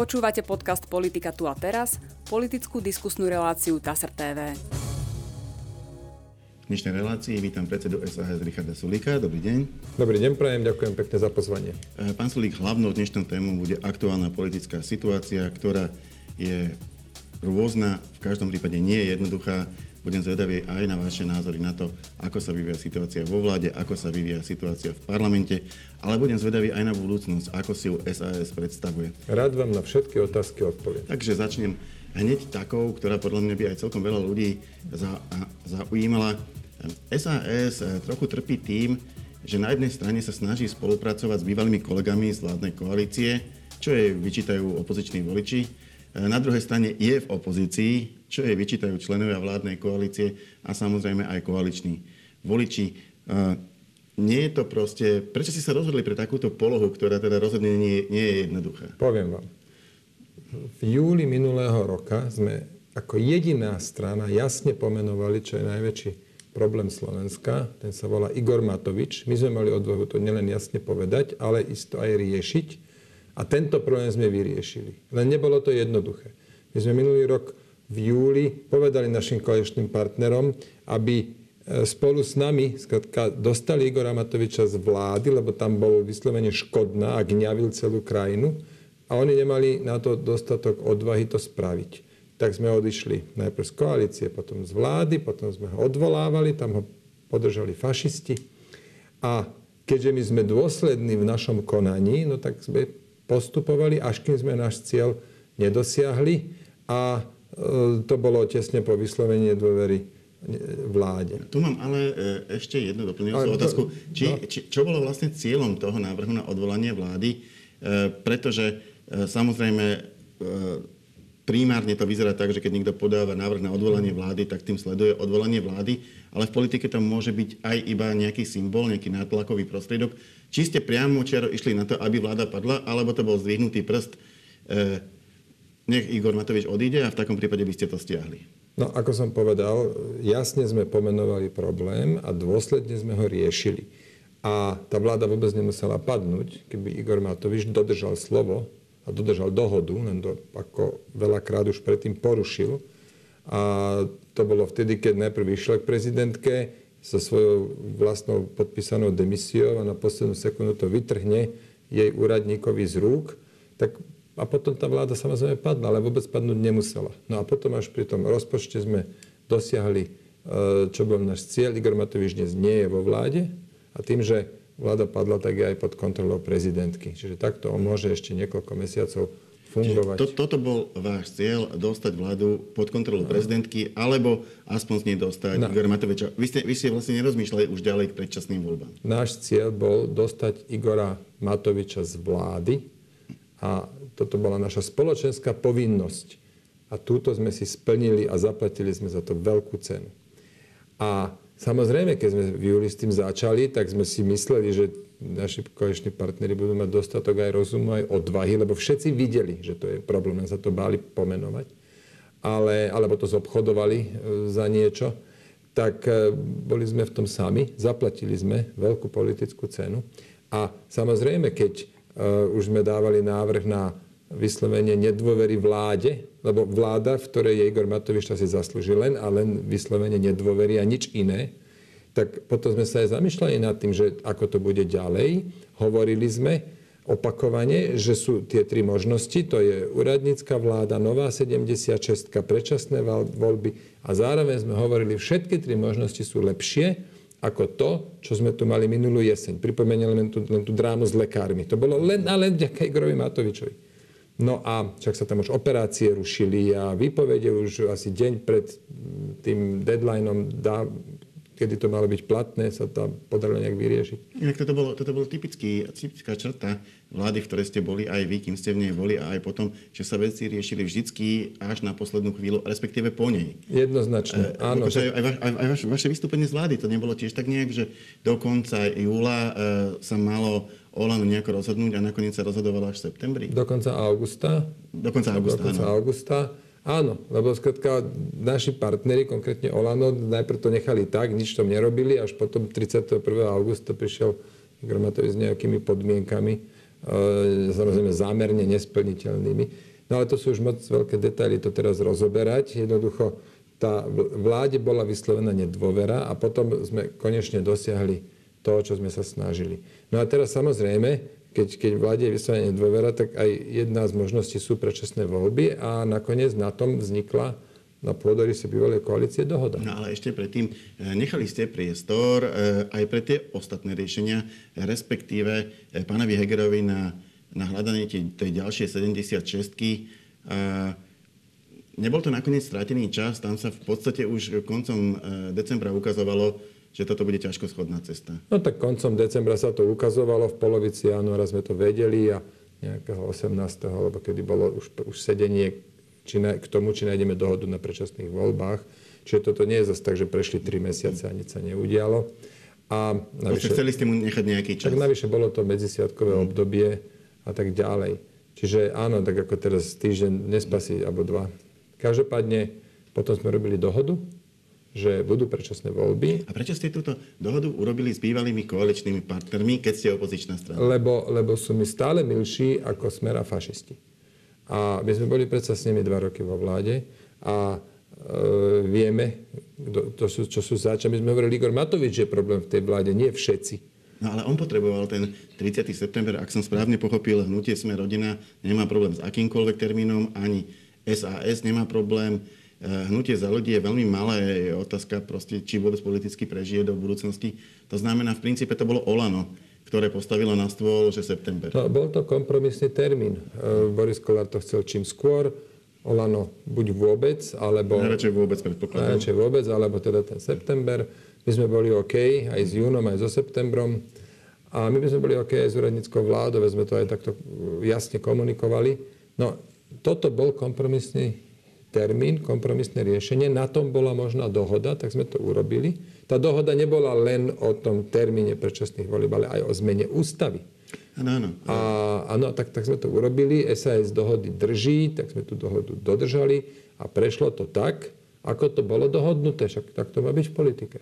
Počúvate podcast Politika tu a teraz, politickú diskusnú reláciu TASR TV. V dnešnej relácii vítam predsedu SAS Richarda Sulíka. Dobrý deň. Dobrý deň, prajem, ďakujem pekne za pozvanie. E, pán Sulík, hlavnou dnešnou témou bude aktuálna politická situácia, ktorá je rôzna, v každom prípade nie je jednoduchá. Budem zvedavý aj na vaše názory na to, ako sa vyvíja situácia vo vláde, ako sa vyvíja situácia v parlamente, ale budem zvedavý aj na budúcnosť, ako si ju SAS predstavuje. Rád vám na všetky otázky odpoviem. Takže začnem hneď takou, ktorá podľa mňa by aj celkom veľa ľudí zaujímala. SAS trochu trpí tým, že na jednej strane sa snaží spolupracovať s bývalými kolegami z vládnej koalície, čo jej vyčítajú opoziční voliči. Na druhej strane je v opozícii, čo jej vyčítajú členovia vládnej koalície a samozrejme aj koaliční voliči. Nie je to proste... Prečo si sa rozhodli pre takúto polohu, ktorá teda rozhodne nie, nie je jednoduchá? Poviem vám. V júli minulého roka sme ako jediná strana jasne pomenovali, čo je najväčší problém Slovenska. Ten sa volá Igor Matovič. My sme mali odvahu to nielen jasne povedať, ale isto aj riešiť. A tento problém sme vyriešili. Len nebolo to jednoduché. My sme minulý rok v júli povedali našim koaličným partnerom, aby e, spolu s nami skratka, dostali Igora Matoviča z vlády, lebo tam bol vyslovene škodná a gňavil celú krajinu. A oni nemali na to dostatok odvahy to spraviť. Tak sme odišli najprv z koalície, potom z vlády, potom sme ho odvolávali, tam ho podržali fašisti. A keďže my sme dôslední v našom konaní, no tak sme postupovali, až kým sme náš cieľ nedosiahli. A to bolo tesne po vyslovení dôvery vláde. Tu mám ale e, ešte jednu doplňujúcu otázku. Či, no. či, čo bolo vlastne cieľom toho návrhu na odvolanie vlády? E, pretože samozrejme primárne to vyzerá tak, že keď niekto podáva návrh na odvolanie vlády, tak tým sleduje odvolanie vlády, ale v politike to môže byť aj iba nejaký symbol, nejaký nátlakový prostriedok. Či ste priamo čiaro išli na to, aby vláda padla, alebo to bol zdvihnutý prst nech Igor Matovič odíde a v takom prípade by ste to stiahli. No, ako som povedal, jasne sme pomenovali problém a dôsledne sme ho riešili. A tá vláda vôbec nemusela padnúť, keby Igor Matovič dodržal slovo a dodržal dohodu, len to ako veľakrát už predtým porušil. A to bolo vtedy, keď najprv išiel k prezidentke so svojou vlastnou podpísanou demisiou a na poslednú sekundu to vytrhne jej úradníkovi z rúk, tak a potom tá vláda samozrejme padla, ale vôbec padnúť nemusela. No a potom až pri tom rozpočte sme dosiahli, e, čo bol náš cieľ. Igor Matovič dnes nie je vo vláde a tým, že vláda padla, tak je aj pod kontrolou prezidentky. Čiže takto on môže ešte niekoľko mesiacov fungovať. to, toto bol váš cieľ, dostať vládu pod kontrolu no. prezidentky, alebo aspoň z nej dostať no. Igora Matoviča. Vy ste, vy ste vlastne nerozmýšľali už ďalej k predčasným voľbám. Náš cieľ bol dostať Igora Matoviča z vlády a toto bola naša spoločenská povinnosť. A túto sme si splnili a zaplatili sme za to veľkú cenu. A samozrejme, keď sme v júli s tým začali, tak sme si mysleli, že naši koaliční partnery budú mať dostatok aj rozumu, aj odvahy, lebo všetci videli, že to je problém, sa to báli pomenovať, ale, alebo to zobchodovali e, za niečo, tak e, boli sme v tom sami, zaplatili sme veľkú politickú cenu. A samozrejme, keď uh, už sme dávali návrh na vyslovene nedôvery vláde, lebo vláda, v ktorej je Igor Matovič, si zaslúži len a len vyslovene nedôvery a nič iné, tak potom sme sa aj zamýšľali nad tým, že ako to bude ďalej. Hovorili sme opakovane, že sú tie tri možnosti, to je úradnícka vláda, nová 76, predčasné voľby a zároveň sme hovorili, všetky tri možnosti sú lepšie ako to, čo sme tu mali minulú jeseň. Pripomeniem len tú, len tú drámu s lekármi. To bolo len a len vďaka Igorovi Matovičovi. No a však sa tam už operácie rušili a výpovede už asi deň pred tým deadlineom, dá, kedy to malo byť platné, sa to podarilo nejak vyriešiť. Inak toto bolo, toto bolo typický, typická črta vlády, v ktorej ste boli aj vy, kým ste v nej boli a aj potom, že sa veci riešili vždycky až na poslednú chvíľu, respektíve po nej. Jednoznačne, e, áno. Že... Aj, aj, aj vaše, vaše vystúpenie z vlády, to nebolo tiež tak nejak, že do konca júla e, sa malo Olano nejako rozhodnúť a nakoniec sa rozhodovalo až v septembri? Do konca augusta. Do konca augusta, Do konca áno. augusta. Áno, lebo skrátka naši partneri, konkrétne Olano, najprv to nechali tak, nič tom nerobili, až potom 31. augusta prišiel Igor Matovič s nejakými podmienkami, e, samozrejme zámerne nesplniteľnými. No ale to sú už moc veľké detaily to teraz rozoberať. Jednoducho tá vláde bola vyslovená nedôvera a potom sme konečne dosiahli to, čo sme sa snažili. No a teraz samozrejme, keď, keď vláde je vyslovená nedôvera, tak aj jedna z možností sú predčasné voľby a nakoniec na tom vznikla na sa bývalej koalície dohoda. No ale ešte predtým eh, nechali ste priestor eh, aj pre tie ostatné riešenia, respektíve eh, pánovi Hegerovi na, na hľadanie tej ďalšej 76 Nebol to nakoniec stratený čas, tam sa v podstate už koncom decembra ukazovalo, že toto bude ťažko schodná cesta. No tak koncom decembra sa to ukazovalo, v polovici januára sme to vedeli a nejakého 18. alebo kedy bolo už, už sedenie či na, k tomu, či nájdeme dohodu na predčasných voľbách. Čiže toto nie je zase tak, že prešli 3 mesiace a nič sa neudialo. A navyše, chceli ste mu nechať nejaký čas. Tak navyše bolo to medzisiatkové hmm. obdobie a tak ďalej. Čiže áno, tak ako teraz týždeň nespasí, alebo dva. Každopádne potom sme robili dohodu, že budú predčasné voľby. A prečo ste túto dohodu urobili s bývalými koaličnými partnermi, keď ste opozičná strana? Lebo, lebo sú mi stále milší ako smera fašisti. A my sme boli predsa s nimi dva roky vo vláde a e, vieme, kdo, to sú, čo sú zač. My sme hovorili, Igor Matovič je problém v tej vláde, nie všetci. No ale on potreboval ten 30. september, ak som správne pochopil, hnutie sme rodina nemá problém s akýmkoľvek termínom, ani SAS nemá problém. E, hnutie za ľudí je veľmi malé, je otázka proste, či vôbec politicky prežije do budúcnosti. To znamená, v princípe to bolo Olano ktoré postavilo na stôl, že september. No, bol to kompromisný termín. E, Boris Kolár to chcel čím skôr. Olano buď vôbec, alebo... Najradšej vôbec predpokladám. Najradšej vôbec, alebo teda ten september. My sme boli OK aj s júnom, aj so septembrom. A my by sme boli OK aj s úradníckou vládou, sme to aj takto jasne komunikovali. No, toto bol kompromisný termín, kompromisné riešenie. Na tom bola možná dohoda, tak sme to urobili. Tá dohoda nebola len o tom termíne predčasných volieb, ale aj o zmene ústavy. Áno, áno. A, áno, tak, tak sme to urobili. SAS dohody drží, tak sme tú dohodu dodržali a prešlo to tak, ako to bolo dohodnuté. Však tak to má byť v politike.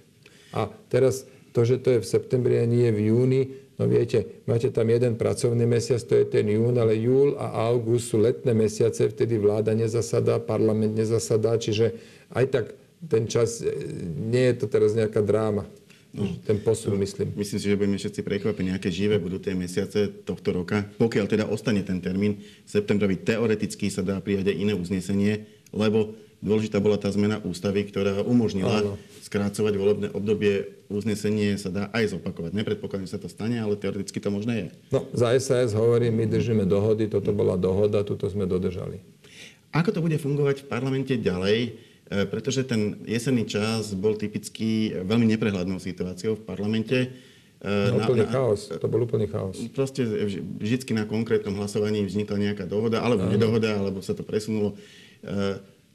A teraz to, že to je v septembri a nie v júni, No viete, máte tam jeden pracovný mesiac, to je ten jún, ale júl a august sú letné mesiace, vtedy vláda nezasadá, parlament nezasadá, čiže aj tak ten čas, e, nie je to teraz nejaká dráma. No, ten posun, myslím. Myslím si, že budeme všetci prekvapení, nejaké živé budú tie mesiace tohto roka. Pokiaľ teda ostane ten termín septembrový, teoreticky sa dá prijať aj iné uznesenie, lebo Dôležitá bola tá zmena ústavy, ktorá umožnila Áno. skrácovať volebné obdobie. Uznesenie sa dá aj zopakovať. Nepredpokladám, že sa to stane, ale teoreticky to možné je. No, za SAS hovorím, my držíme dohody, toto bola dohoda, túto sme dodržali. Ako to bude fungovať v parlamente ďalej? E, pretože ten jesenný čas bol typicky veľmi neprehľadnou situáciou v parlamente. No, úplný na, chaos, to bol úplný chaos. Proste vždy na konkrétnom hlasovaní vznikla nejaká dohoda, alebo Áno. nedohoda, alebo sa to presunulo.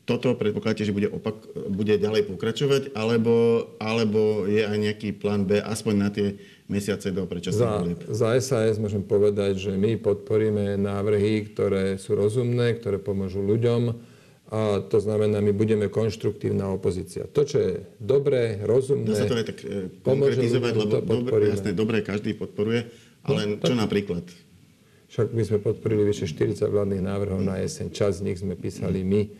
Toto predpokladáte, že bude, opak, bude ďalej pokračovať, alebo, alebo je aj nejaký plán B, aspoň na tie mesiace do predčasných volieb? Za, za SAS môžem povedať, že my podporíme návrhy, ktoré sú rozumné, ktoré pomôžu ľuďom. A to znamená, my budeme konštruktívna opozícia. To, čo je dobré, rozumné... Dá sa to aj tak e, konkretizovať, lebo dobre, jasné, dobré každý podporuje, ale no, čo tak, napríklad? Však my sme podporili vyše 40 vládnych návrhov na jeseň. Čas z nich sme písali my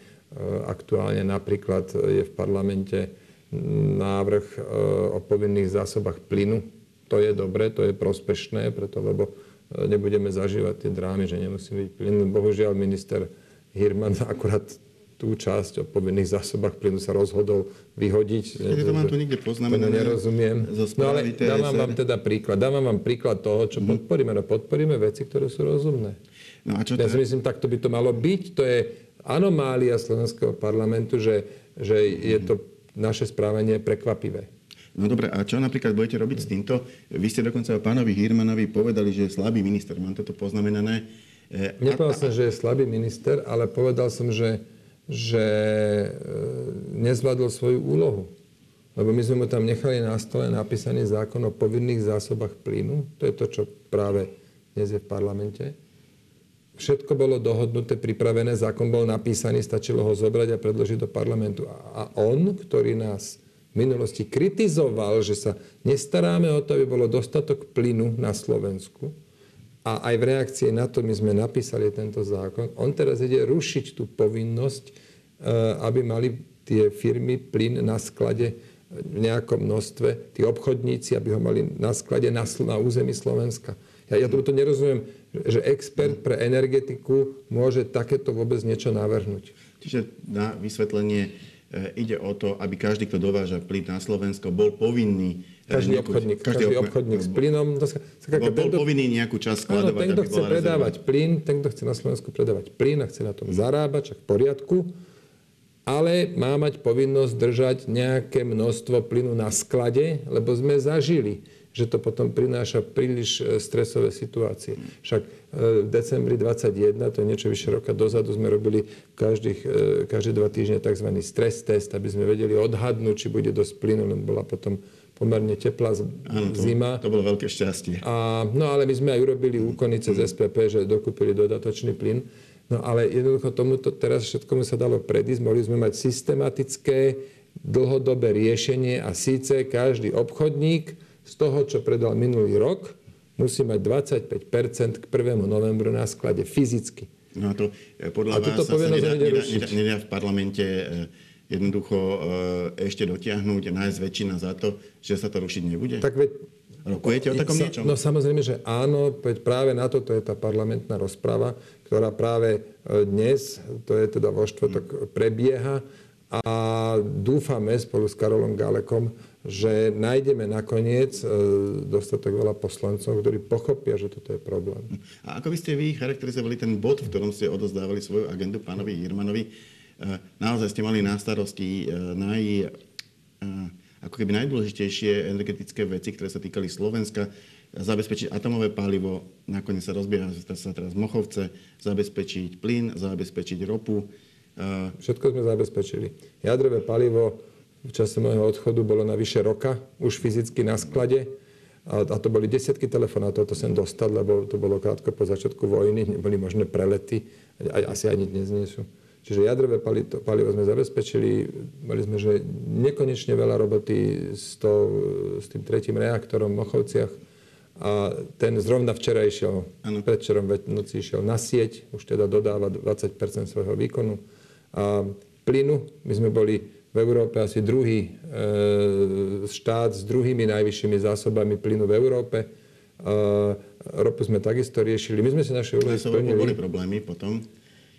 aktuálne napríklad je v parlamente návrh eh, o povinných zásobách plynu. To je dobre, to je prospešné, preto lebo eh, nebudeme zažívať tie drámy, že nemusí byť plyn. Bohužiaľ minister Hirman akurát tú časť o povinných zásobách plynu sa rozhodol vyhodiť. Ja to mám tu niekde poznamenané. To nerozumiem. No ale dávam vám teda príklad. Dávam vám príklad toho, čo mm. podporíme. No podporíme veci, ktoré sú rozumné. No a čo ja si myslím, takto by to malo byť. To je anomália slovenského parlamentu, že, že je to naše správanie prekvapivé. No dobre, a čo napríklad budete robiť s týmto? Vy ste dokonca pánovi Hirmanovi povedali, že je slabý minister. Mám toto poznamenané. E, Nepovedal som, že je slabý minister, ale povedal som, že, že e, nezvládol svoju úlohu. Lebo my sme mu tam nechali na stole napísaný zákon o povinných zásobách plynu. To je to, čo práve dnes je v parlamente. Všetko bolo dohodnuté, pripravené, zákon bol napísaný, stačilo ho zobrať a predložiť do parlamentu. A on, ktorý nás v minulosti kritizoval, že sa nestaráme o to, aby bolo dostatok plynu na Slovensku, a aj v reakcii na to my sme napísali tento zákon. On teraz ide rušiť tú povinnosť, e, aby mali tie firmy plyn na sklade v nejakom množstve, tí obchodníci, aby ho mali na sklade na, na území Slovenska. Ja, ja to nerozumiem, že expert pre energetiku môže takéto vôbec niečo navrhnúť. Čiže na vysvetlenie e, ide o to, aby každý, kto dováža plyn na Slovensko, bol povinný každý obchodník, každý, každý obchodník s plynom. To sa, bol, bol ten, povinný nejakú časť skladovať, áno, ten, kto chce predávať plyn, ten, kto chce na Slovensku predávať plyn a chce na tom zarábať, čak v poriadku, ale má mať povinnosť držať nejaké množstvo plynu na sklade, lebo sme zažili, že to potom prináša príliš e, stresové situácie. Však e, v decembri 21, to je niečo vyše roka dozadu, sme robili každých, e, každé dva týždne tzv. stres test, aby sme vedeli odhadnúť, či bude dosť plynu, len bola potom pomerne teplá Áno, to, zima. To bolo veľké šťastie. A, no ale my sme aj urobili úkony cez SPP, že dokúpili dodatočný plyn. No ale jednoducho tomuto teraz všetkomu sa dalo predísť. Mohli sme mať systematické, dlhodobé riešenie a síce každý obchodník z toho, čo predal minulý rok, musí mať 25% k 1. novembru na sklade fyzicky. No a to e, podľa a vás sa, nedá, nedá, nedá, nedá v parlamente e, jednoducho e, ešte dotiahnuť a nájsť väčšina za to, že sa to rušiť nebude? Tak veď, Rokujete o takom niečom? No samozrejme, že áno, veď práve na toto je tá parlamentná rozprava, ktorá práve dnes, to je teda vo štvrtok, prebieha a dúfame spolu s Karolom Galekom, že nájdeme nakoniec e, dostatok veľa poslancov, ktorí pochopia, že toto je problém. A ako by ste vy charakterizovali ten bod, v ktorom ste odozdávali svoju agendu pánovi Jirmanovi? Eh, naozaj ste mali na starosti eh, naj, ako keby najdôležitejšie energetické veci, ktoré sa týkali Slovenska, zabezpečiť atomové palivo, nakoniec sa rozbieha sa teraz Mochovce, zabezpečiť plyn, zabezpečiť ropu. Všetko sme zabezpečili. Jadrové palivo v čase môjho odchodu bolo na vyše roka, už fyzicky na sklade. A, a to boli desiatky telefonátov, to sem dostať, lebo to bolo krátko po začiatku vojny, neboli možné prelety, asi ani dnes nie sú. Čiže jadrové palivo sme zabezpečili, mali sme že nekonečne veľa roboty s, to, s tým tretím reaktorom v Mochovciach a ten zrovna včera išiel, ano. predčerom v noci išiel na sieť, už teda dodáva 20% svojho výkonu. A plynu, my sme boli v Európe asi druhý e, štát s druhými najvyššími zásobami plynu v Európe. A ropu sme takisto riešili. My sme si naše úlohy splnili. Boli problémy potom?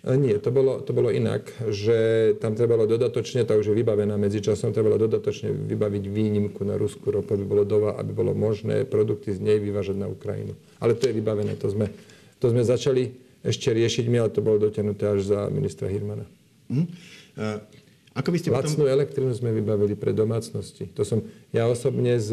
Nie, to bolo, to bolo inak, že tam trebalo dodatočne, tá už je vybavená medzičasom, trebalo dodatočne vybaviť výnimku na ruskú ropu, aby bolo, dova, aby bolo možné produkty z nej vyvážať na Ukrajinu. Ale to je vybavené, to sme, to sme začali ešte riešiť my, ale to bolo dotiahnuté až za ministra Hirmana. Mm. Uh, ako by ste Lacnú potom... elektrínu sme vybavili pre domácnosti. To som ja osobne s,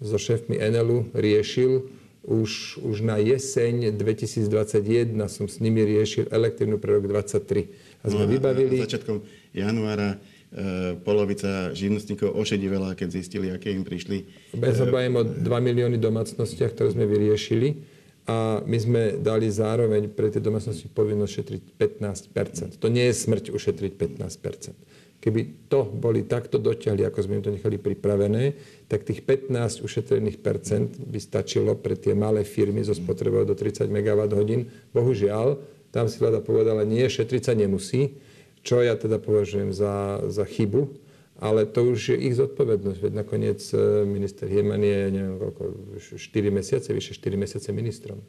so šéfmi Enelu riešil, už, už na jeseň 2021 som s nimi riešil elektrínu pre rok 2023. A sme no, vybavili... A začiatkom januára e, polovica živnostníkov ošedivela, keď zistili, aké im prišli. Bez e, o 2 milióny domácnostiach, ktoré sme vyriešili. A my sme dali zároveň pre tie domácnosti povinnosť šetriť 15% To nie je smrť ušetriť 15% Keby to boli takto dotiahli, ako sme im to nechali pripravené, tak tých 15 ušetrených percent by stačilo pre tie malé firmy so spotrebou do 30 MWh. Bohužiaľ, tam si vláda povedala, nie, šetriť sa nemusí, čo ja teda považujem za, za chybu, ale to už je ich zodpovednosť. Veď nakoniec e, minister Hieman je, neviem koľko, 4 mesiace, vyše 4 mesiace ministrom.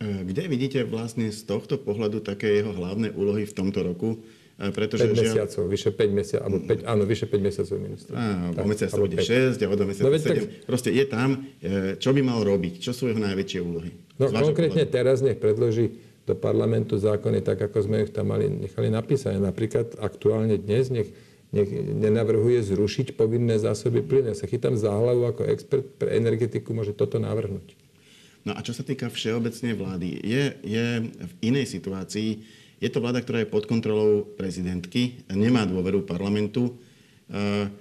E, kde vidíte vlastne z tohto pohľadu také jeho hlavné úlohy v tomto roku? Pretože 5 mesiacov, vyše 5 mesiacov, alebo 5, áno, vyše 5 mesiacov ministra. Áno, o mesiac bude 6 a o do mesiaca no, 7. Tak... Proste je tam, e, čo by mal robiť, čo sú jeho najväčšie úlohy. No konkrétne pohľadu. teraz nech predloží do parlamentu zákony tak, ako sme ich tam mali, nechali napísať. Napríklad aktuálne dnes nech, nech nenavrhuje zrušiť povinné zásoby plynu. Ja sa chytám za hlavu ako expert pre energetiku, môže toto navrhnúť. No a čo sa týka všeobecnej vlády, je, je v inej situácii, je to vláda, ktorá je pod kontrolou prezidentky, nemá dôveru parlamentu, e,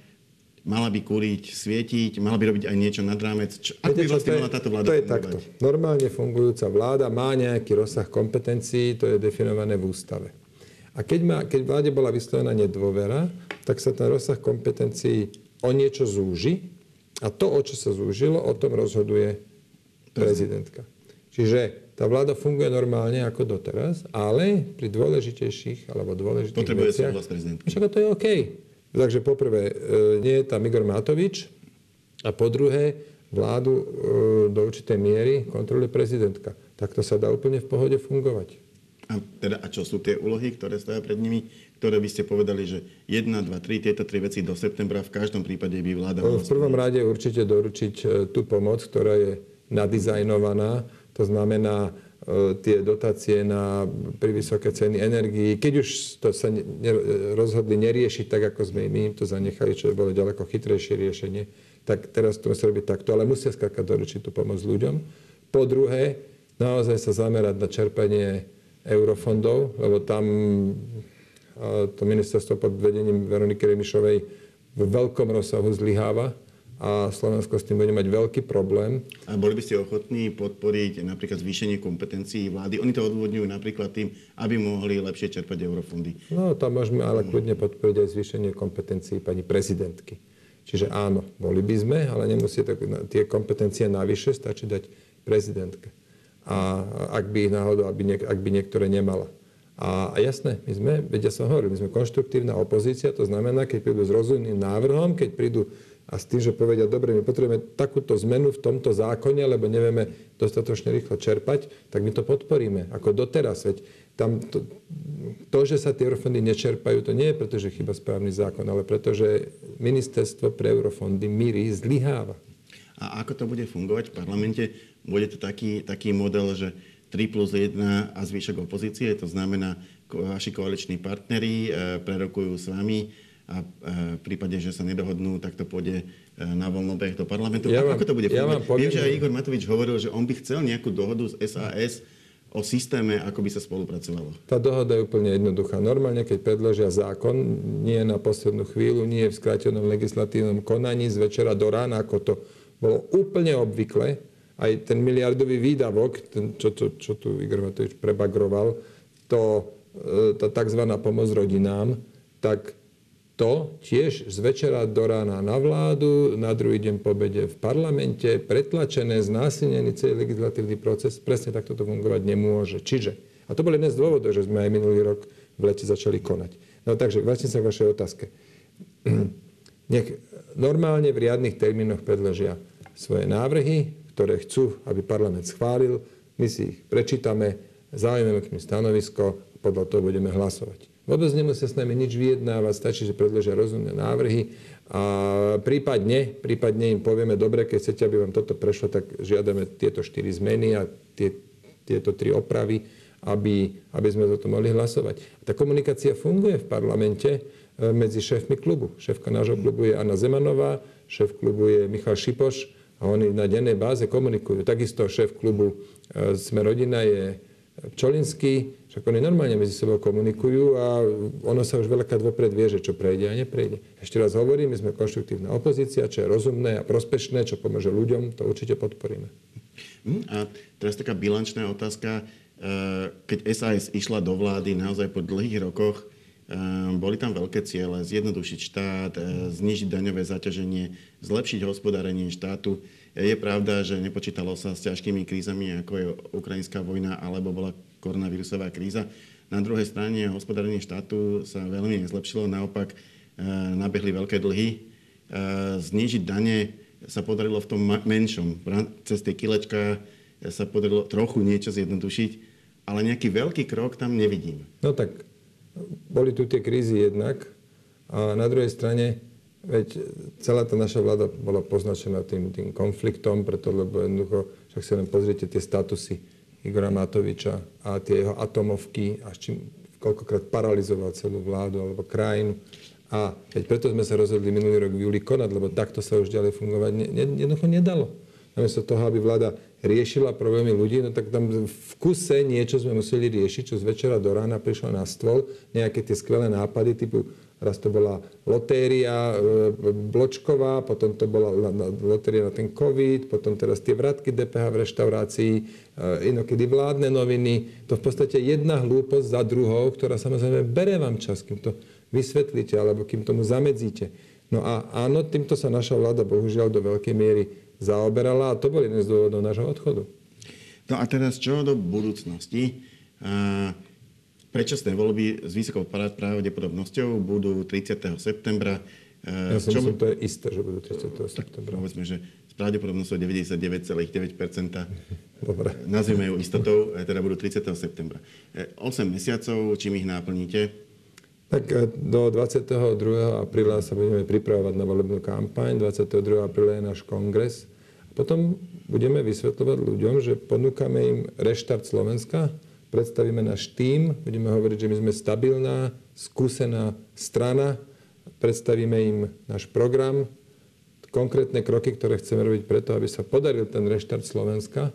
mala by kúriť, svietiť, mala by robiť aj niečo nad rámec. Čo, ako by vlastne mala táto vláda To je takto. Normálne fungujúca vláda má nejaký rozsah kompetencií, to je definované v ústave. A keď, má, keď vláde bola vyslovená nedôvera, tak sa ten rozsah kompetencií o niečo zúži a to, o čo sa zúžilo, o tom rozhoduje prezidentka. Čiže tá vláda funguje normálne ako doteraz, ale pri dôležitejších alebo dôležitých Potrebuje veciach... prezidentky. Však to je OK. Takže poprvé, e, nie je tam Igor Matovič a po druhé, vládu e, do určitej miery kontroluje prezidentka. Tak to sa dá úplne v pohode fungovať. A, teda, a čo sú tie úlohy, ktoré stoja pred nimi, ktoré by ste povedali, že 1, 2, 3, tieto tri veci do septembra v každom prípade by vláda V prvom rade určite doručiť e, tú pomoc, ktorá je nadizajnovaná. To znamená e, tie dotácie na pri vysoké ceny energií. Keď už to sa ne, rozhodli neriešiť tak, ako sme my im to zanechali, čo bolo ďaleko chytrejšie riešenie, tak teraz to musí robiť takto. Ale musia skakať doručiť tú pomoc ľuďom. Po druhé, naozaj sa zamerať na čerpanie eurofondov, lebo tam to ministerstvo pod vedením Veroniky Remišovej v veľkom rozsahu zlyháva a Slovensko s tým bude mať veľký problém. A boli by ste ochotní podporiť napríklad zvýšenie kompetencií vlády? Oni to odvodňujú napríklad tým, aby mohli lepšie čerpať eurofondy. No, tam môžeme ale kľudne podporiť aj zvýšenie kompetencií pani prezidentky. Čiže áno, boli by sme, ale nemusí to, tie kompetencie navyše, stačí dať prezidentke. A ak by náhodou, ak by, niek- ak by niektoré nemala. A, a jasné, my sme, vedia ja som hovoril, my sme konštruktívna opozícia, to znamená, keď prídu s rozumným návrhom, keď prídu a s tým, že povedia, dobre, my potrebujeme takúto zmenu v tomto zákone, lebo nevieme dostatočne rýchlo čerpať, tak my to podporíme. Ako doteraz, veď tam to, to, že sa tie eurofondy nečerpajú, to nie je preto, že chyba správny zákon, ale preto, že ministerstvo pre eurofondy míry zlyháva. A ako to bude fungovať v parlamente? Bude to taký, taký model, že 3 plus 1 a zvyšok opozície, to znamená, vaši koaliční partneri e, prerokujú s vami a e, v prípade, že sa nedohodnú, tak to pôjde e, na voľnobeh do parlamentu. Ja vám, Ako to bude ja fungovať? Poviem, Viem, že aj Igor Matovič hovoril, že on by chcel nejakú dohodu s SAS o systéme, ako by sa spolupracovalo. Tá dohoda je úplne jednoduchá. Normálne, keď predložia zákon, nie na poslednú chvíľu, nie v skrátenom legislatívnom konaní z večera do rána, ako to bolo úplne obvykle, aj ten miliardový výdavok, ten, čo, čo, čo tu Igor Matovič prebagroval, to, e, tá tzv. pomoc rodinám, tak to tiež z večera do rána na vládu, na druhý deň po obede v parlamente, pretlačené, znásilnený celý legislatívny proces, presne takto to fungovať nemôže. Čiže, a to bol jeden z dôvodov, že sme aj minulý rok v lete začali konať. No takže, vrátim sa k vašej otázke. Nech normálne v riadnych termínoch predložia svoje návrhy, ktoré chcú, aby parlament schválil. My si ich prečítame, zaujmeme k nim stanovisko, podľa toho budeme hlasovať. Vôbec nemusia s nami nič vyjednávať, stačí, že predložia rozumné návrhy a prípadne, prípadne im povieme, dobre, keď chcete, aby vám toto prešlo, tak žiadame tieto štyri zmeny a tie, tieto tri opravy, aby, aby sme za to mohli hlasovať. Tá komunikácia funguje v parlamente e, medzi šéfmi klubu. Šéfka nášho klubu je Anna Zemanová, šéf klubu je Michal Šipoš oni na dennej báze komunikujú. Takisto šéf klubu e, Sme rodina je Čolinský, však oni normálne medzi sebou komunikujú a ono sa už veľakrát vopred vie, že čo prejde a neprejde. Ešte raz hovorím, my sme konštruktívna opozícia, čo je rozumné a prospešné, čo pomôže ľuďom, to určite podporíme. Hm, a teraz taká bilančná otázka. E, keď SAS išla do vlády naozaj po dlhých rokoch, boli tam veľké ciele, zjednodušiť štát, e, znižiť daňové zaťaženie, zlepšiť hospodárenie štátu. Je pravda, že nepočítalo sa s ťažkými krízami, ako je ukrajinská vojna alebo bola koronavírusová kríza. Na druhej strane hospodárenie štátu sa veľmi nezlepšilo, naopak e, nabehli veľké dlhy. E, znížiť dane sa podarilo v tom menšom. Cez tie kilečka sa podarilo trochu niečo zjednodušiť, ale nejaký veľký krok tam nevidím. No tak, boli tu tie krízy jednak a na druhej strane Veď celá tá naša vláda bola poznačená tým, tým konfliktom, preto lebo jednoducho, však si len pozrite tie statusy Igora Matoviča a tie jeho atomovky a s čím koľkokrát paralizoval celú vládu alebo krajinu. A veď preto sme sa rozhodli minulý rok v júli konať, lebo takto sa už ďalej fungovať ne, ne, jednoducho nedalo. Namiesto toho, aby vláda riešila problémy ľudí, no tak tam v kuse niečo sme museli riešiť, čo z večera do rána prišlo na stôl, nejaké tie skvelé nápady typu Raz to bola lotéria e, bločková, potom to bola lotéria na ten COVID, potom teraz tie vratky DPH v reštaurácii, e, inokedy vládne noviny. To v podstate jedna hlúposť za druhou, ktorá samozrejme bere vám čas, kým to vysvetlíte alebo kým tomu zamedzíte. No a áno, týmto sa naša vláda bohužiaľ do veľkej miery zaoberala a to bol jeden z dôvodov nášho odchodu. No a teraz čo do budúcnosti? Predčasné voľby s vysokou pravdepodobnosťou budú 30. septembra. Ja si čo... myslím, to je isté, že budú 30. septembra. Povedzme, že s pravdepodobnosťou 99,9%. Dobre. Nazvime ju istotou, teda budú 30. septembra. 8 mesiacov, čím ich náplníte? Tak e, do 22. apríla sa budeme pripravovať na volebnú kampaň, 22. apríla je náš kongres. Potom budeme vysvetľovať ľuďom, že ponúkame im reštart Slovenska, predstavíme náš tým, budeme hovoriť, že my sme stabilná, skúsená strana, predstavíme im náš program, konkrétne kroky, ktoré chceme robiť preto, aby sa podaril ten reštart Slovenska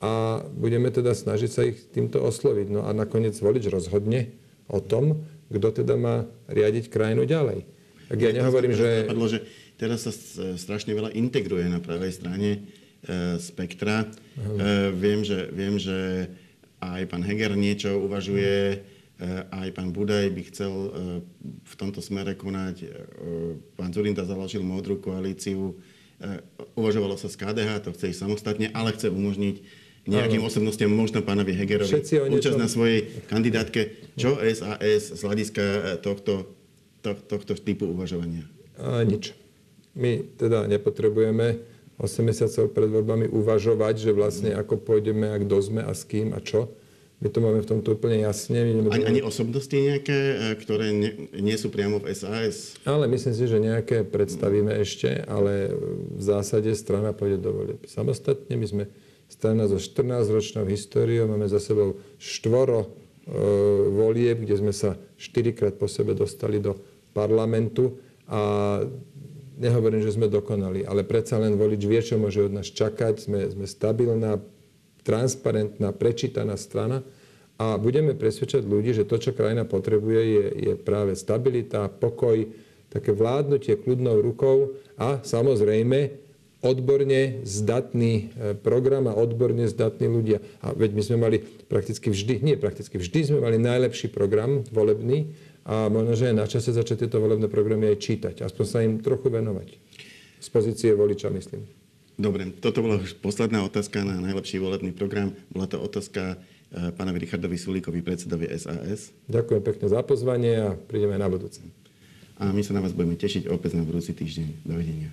a budeme teda snažiť sa ich týmto osloviť. No a nakoniec volič rozhodne o tom, kto teda má riadiť krajinu ďalej. Tak ja nehovorím, že... Napadlo, že teraz sa strašne veľa integruje na pravej strane e, spektra. E, viem, že, viem, že aj pán Heger niečo uvažuje, Eh, aj pán Budaj by chcel eh, v tomto smere konať. Pán Zurinda založil modrú koalíciu. Uvažovalo sa z KDH, to chce ísť samostatne, ale chce umožniť nejakým osobnostiam, možno pánovi Hegerovi, účasť na svojej kandidátke. Čo SAS z hľadiska tohto, to, tohto typu uvažovania? A nič. My teda nepotrebujeme 8 mesiacov pred voľbami uvažovať, že vlastne ako pôjdeme a kto sme a s kým a čo my to máme v tomto úplne jasne. Ani, ani osobnosti nejaké, e, ktoré nie, nie sú priamo v SAS? Ale myslím si, že nejaké predstavíme ešte, ale v zásade strana pôjde do volieb. Samostatne my sme strana so 14-ročnou históriou, máme za sebou štvoro volieb, kde sme sa štyrikrát po sebe dostali do parlamentu a nehovorím, že sme dokonali, ale predsa len volič vie, čo môže od nás čakať. Sme, sme stabilná, transparentná, prečítaná strana a budeme presvedčať ľudí, že to, čo krajina potrebuje, je, je práve stabilita, pokoj, také vládnutie kľudnou rukou a samozrejme odborne zdatný e, program a odborne zdatní ľudia. A veď my sme mali prakticky vždy, nie prakticky vždy sme mali najlepší program volebný a možno, že je na čase začať tieto volebné programy aj čítať. Aspoň sa im trochu venovať. Z pozície voliča, myslím. Dobre, toto bola už posledná otázka na najlepší volebný program. Bola to otázka eh, pánovi Richardovi Sulíkovi, predsedovi SAS. Ďakujem pekne za pozvanie a prídeme na budúce. A my sa na vás budeme tešiť opäť na budúci týždeň. Dovidenia.